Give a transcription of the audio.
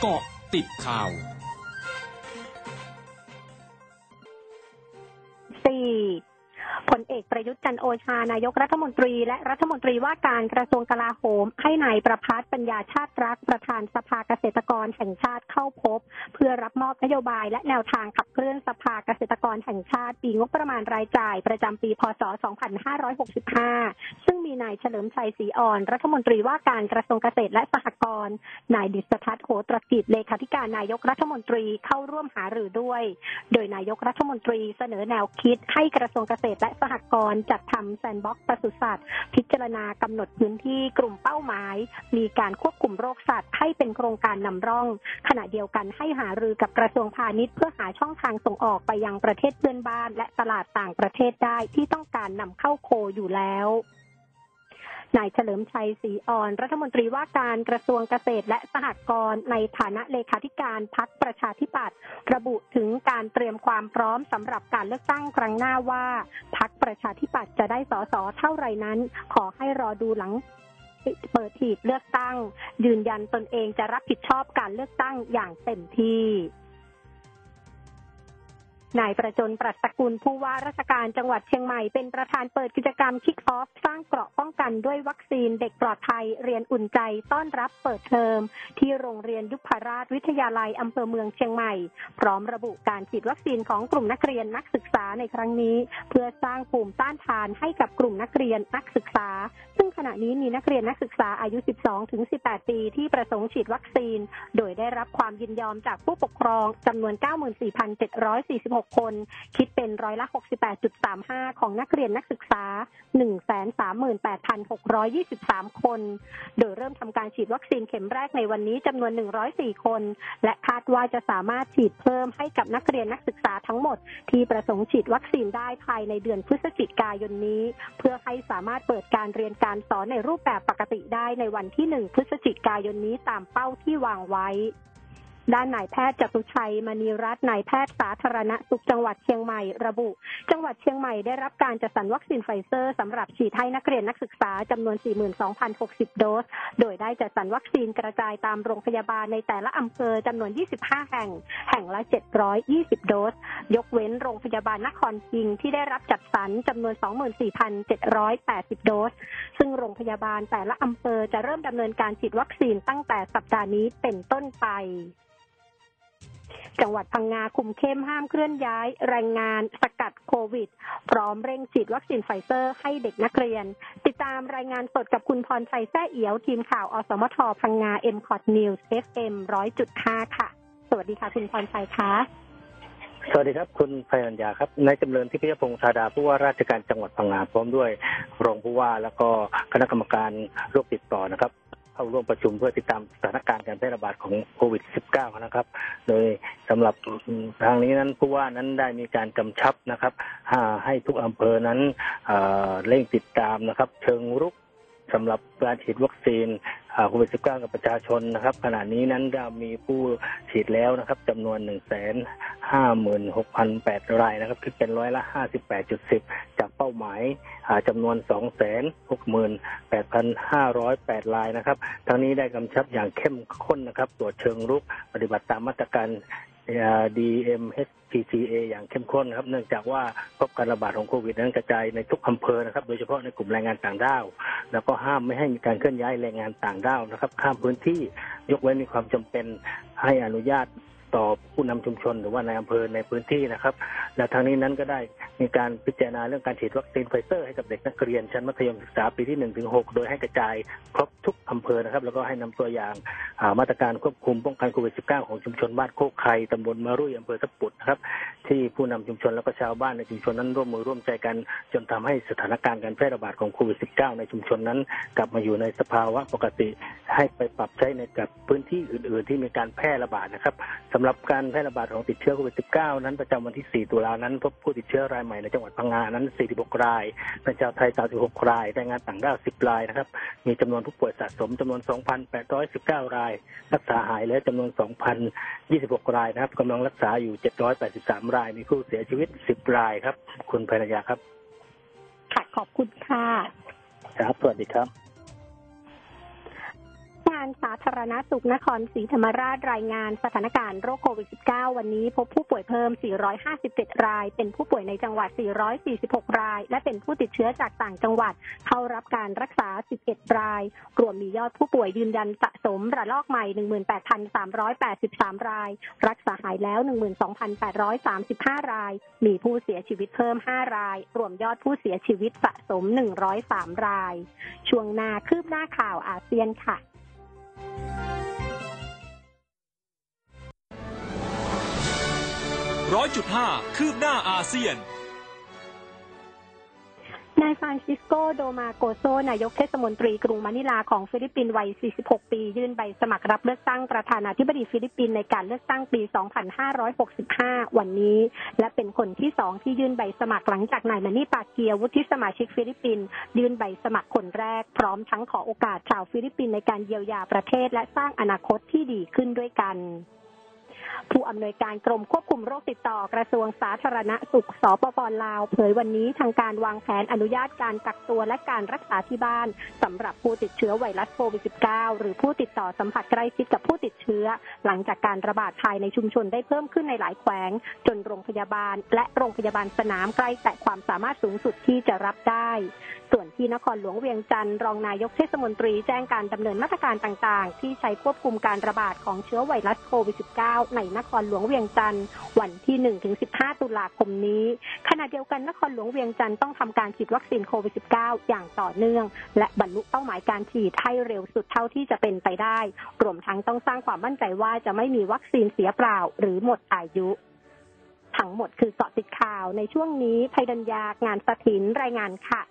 เกาะติดข่าวสี่ ผลเอกประยุทธ์จันโอชานายกรัฐมนตรี และรัฐมนตรีว่าการกระทรวงกลาโหม ให้นายประพัฒน์ปัญญาชาติรักประธานสภาเกษตรกรแห่งชาติเข้าพบ เพื่อรับมอบนโยบายและแนวทางขับเคลื่อนสภาเกษตรกรแห่งชาติ ปีงบประมาณรายจ่าย ประจำปีพศ 2565 ซึ่งมีนายเฉลิมชัยศรีอ่อน รัฐมนตรีว่าการกระทรวงเกษตรและสหกรณ์นายดิสทัต โหตระกิตย์ เลขาธิการนายกรัฐมนตรีเข้าร่วมหารือด้วย โดยนายกรัฐมนตรีเสนอแนวคิดให้กระทรวงเกษตรและสหกรณ์จัดทำ sandbox ปศุสัตว์ พิจารณากำหนดพื้นที่กลุ่มเป้าหมาย มีการควบคุมโรคสัตว์ ให้เป็นโครงการนำร่อง ขณะเดียวกันให้หารือกับกระทรวงพาณิชย์เพื่อหาช่องทางส่งออกไปยังประเทศเพื่อนบ้าน และตลาดต่างประเทศได้ที่ต้องการนำเข้าโคอยู่แล้ว นายเฉลิมชัยศรีอ่อน รัฐมนตรีว่าการกระทรวงเกษตรและสหกรณ์ในฐานะเลขาธิการพักประชาธิปัตย์ระบุถึงการเตรียมความพร้อมสำหรับการเลือกตั้งครั้งหน้าว่าพักประชาธิปัตย์จะได้สสเท่าไรนั้น ขอให้รอดูหลังเปิดหีบเลือกตั้ง ยืนยันตนเองจะรับผิดชอบการเลือกตั้งอย่างเต็มที่ นายประจนปรัชกุลผู้ว่าราชการจังหวัดเชียงใหม่เป็นประธานเปิดกิจกรรมคิกออฟสร้างเกราะป้องกันด้วยวัคซีนเด็กปลอดภัยเรียนอุ่นใจต้อนรับเปิดเทอม ที่โรงเรียนยุพราชวิทยาลัยอำเภอเมืองเชียงใหม่ พร้อมระบุการฉีดวัคซีนของกลุ่มนักเรียนนักศึกษาในครั้งนี้ เพื่อสร้างภูมิต้านทานให้กับกลุ่มนักเรียนนักศึกษา ซึ่งขณะนี้มีนักเรียนนักศึกษาอายุ 12ถึง18 ปีที่ประสงค์ฉีดวัคซีน โดยได้รับความยินยอมจากผู้ปกครองจำนวน 94,746คน คิดเป็นร้อยละ 68.35 ของนักเรียนนักศึกษา 138,623 คน โดยเริ่มทำการฉีดวัคซีนเข็มแรกในวันนี้จำนวน 104 คน และคาดว่าจะสามารถฉีดเพิ่มให้กับนักเรียนนักศึกษาทั้งหมด ที่ประสงค์ฉีดวัคซีนได้ภายในเดือนพฤศจิกายนนี้ เพื่อให้สามารถเปิดการเรียนการสอนในรูปแบบปกติได้ในวันที่ 1 พฤศจิกายนนี้ตามเป้าที่วางไว้ ด้านนายแพทย์จตุชัยมณีรัตน์นายแพทย์สาธารณสุขจังหวัดเชียงใหม่ระบุ จังหวัดเชียงใหม่ได้รับการจัดสรรวัคซีนไฟเซอร์สำหรับฉีดให้นักเรียนนักศึกษาจำนวน 42,060 โดส โดยได้จัดสรรวัคซีนกระจายตามโรงพยาบาลในแต่ละอำเภอจำนวน 25 แห่ง แห่งละ 720 โดส ยกเว้นโรงพยาบาลนครพิงที่ได้รับจัดสรรจำนวน 24,780 โดส ซึ่งโรงพยาบาลแต่ละอำเภอจะเริ่มดำเนินการฉีดวัคซีนตั้งแต่สัปดาห์นี้เป็นต้นไป จังหวัดพังงาคุมเข้มห้ามเคลื่อนย้ายแรงงานสกัดโควิด พร้อมเร่งฉีดวัคซีนไฟเซอร์ให้เด็กนักเรียน ติดตามรายงานสดกับคุณพรชัยแซ่เอียว ทีมข่าวอสมทพังงา m c o t News FM 100.5ค่ะ สวัสดีค่ะ คุณพรชัยคะสวัสดีครับ คุณพยัญญาครับนายจำเริญที่พิยพงศ์ธาดาผู้ว่าราชการจังหวัดพังงาพร้อมด้วยรองผู้ว่าแล้วก็คณะกรรมการโรคติดต่อนะครับ เข้าร่วมประชุมเพื่อติดตามสถานการณ์การแพร่ระบาดของโควิด -19 นะครับ โดยสำหรับทางนี้นั้นผู้ว่านั้นได้มีการกำชับนะครับให้ทุกอำเภอนั้นเเร่งติดตามนะครับ เชิงรุกสำหรับการฉีดวัคซีน โควิด -19 กับประชาชนนะครับ ขณะนี้นั้นก็มีผู้ฉีดแล้วนะครับจำนวน 1 5 6 8 0 0 รายนะครับคิดเป็นร้อยละ 58.10 จากเป้าหมายอาจำนวน 268,508 รายนะครับ ทั้งนี้ได้กำชับอย่างเข้มข้นนะครับ ตรวจเชิงรุกปฏิบัติตามมาตรการ DMHTCA อย่างเข้มข้นนะครับเนื่องจากว่าพบการระบาดของโควิด นั้นกระจายในทุกอำเภอนะครับ โดยเฉพาะในกลุ่มแรงงานต่างด้าว แล้วก็ห้ามไม่ให้มีการเคลื่อนย้ายแรงงานต่างด้าวนะครับ ข้ามพื้นที่ยกเว้นมีความจำเป็นให้อนุญาต ต่อผู้นำชุมชนหรือว่าในอำเภอในพื้นที่นะครับ และทางนี้นั้นก็ได้มีการพิจารณาเรื่องการฉีดวัคซีนไฟเซอร์ให้กับเด็กนักเรียนชั้นมัธยมศึกษาปีที่1 ถึงหกโดยให้กระจายครบทุกอำเภอนะครับ แล้วก็ให้นำตัวอย่างมาตรการควบคุมป้องกันโควิด -19 ของชุมชนบ้านโคกไครตำบลมะรุ่ยอำเภอทับปุดนะครับ ที่ผู้นำชุมชนแล้วก็ชาวบ้านในชุมชนนั้นร่วมมือร่วมใจกันจนทำให้สถานการณ์การแพร่ระบาดของโควิด -19 ในชุมชนนั้น กลับมาอยู่ในสภาวะปกติให้ไปปรับใช้ในกับพื้นที่อื่น ๆ ที่มีการแพร่ระบาดนะครับสำหรับการแพร่ระบาดของติดเชื้อโควิด -19 นั้นประจำวันที่ 4 ตุลานั้น พบผู้ติดเชื้อรายใหม่ในจังหวัดพังงานั้น 46 รายเป็นชาวไทย 36 รายแรงงานต่างด้าว 10 รายนะครับ มีจำนวนผู้ป่วยสะสมจำนวน 2,819 ราย รักษาหายแล้วจำนวน 2,026 รายนะครับกำลังรักษาอยู่ 783 ราย มีผู้เสียชีวิต 10 รายครับ คุณภรรยาครับ ค่ะ ขอบคุณค่ะ ครับ สวัสดีครับง การสาธารณสุขนครศรีธรรมราชรายงานสถานการณ์โรคโควิด -19 วันนี้พบผู้ป่วยเพิ่ม 457 ราย เป็นผู้ป่วยในจังหวัด 446 ราย และเป็นผู้ติดเชื้อจากต่างจังหวัด เข้ารับการรักษา 11 ราย รวมมียอดผู้ป่วยยืนยันสะสมระลอกใหม่ 18,383 ราย รักษาหายแล้ว 12,835 ราย มีผู้เสียชีวิตเพิ่ม 5 ราย รวมยอดผู้เสียชีวิตสะสม 103 ราย ช่วงหน้าคืบหน้าข่าวอาเซียนค่ะ ร้อยจุดห้าคืบหน้าอาเซียนนายฟรานซิสโกโดมาโกโซ นายกเทศมนตรีกรุงมะนิลาของฟิลิปปินส์วัย 46 ปี ยื่นใบสมัครรับเลือกตั้งประธานาธิบดีฟิลิปปินส์ในการเลือกตั้งปี 2565 วันนี้ และเป็นคนที่สองที่ยื่นใบสมัครหลังจากนายแมนนีปาเกียวุฒิสมาชิกฟิลิปปินส์ยื่นใบสมัครคนแรก พร้อมทั้งขอโอกาสชาวฟิลิปปินส์ในการเยียวยาประเทศ และสร้างอนาคตที่ดีขึ้นด้วยกัน ผู้อำนวยการกรมควบคุมโรคติดต่อกระทรวงสาธารณสุข สปปลาว เผยวันนี้ทางการวางแผนอนุญาตการกักตัวและการรักษาที่บ้านสำหรับผู้ติดเชื้อไวรัสโควิด -19 หรือผู้ติดต่อสัมผัสใกล้ชิดกับผู้ติดเชื้อ หลังจากการระบาดภายในชุมชนได้เพิ่มขึ้นในหลายแขวง จนโรงพยาบาล และโรงพยาบาลสนามใกล้แต่ความสามารถสูงสุดที่จะรับได้ ส่วนที่นครหลวงเวียงจันทร์รองนายกเทศมนตรีแจ้งการดำเนินมาตรการต่าง ๆ ที่ใช้ควบคุมการระบาดของเชื้อไวรัสโควิด -19 ในนครหลวงเวียงจันทร์วันที่1-15 ตุลาคมนี้ ขณะเดียวกันนครหลวงเวียงจันทร์ต้องทำการฉีดวัคซีนโควิด -19 อย่างต่อเนื่อง และบรรลุเป้าหมายการฉีดให้เร็วสุดเท่าที่จะเป็นไปได้ รวมทั้งต้องสร้างความมั่นใจว่าจะไม่มีวัคซีนเสียเปล่า หรือหมดอายุทั้งหมดคือเกาะติดข่าวในช่วงนี้ภัยดัญญางานสถินรายงานค่ะ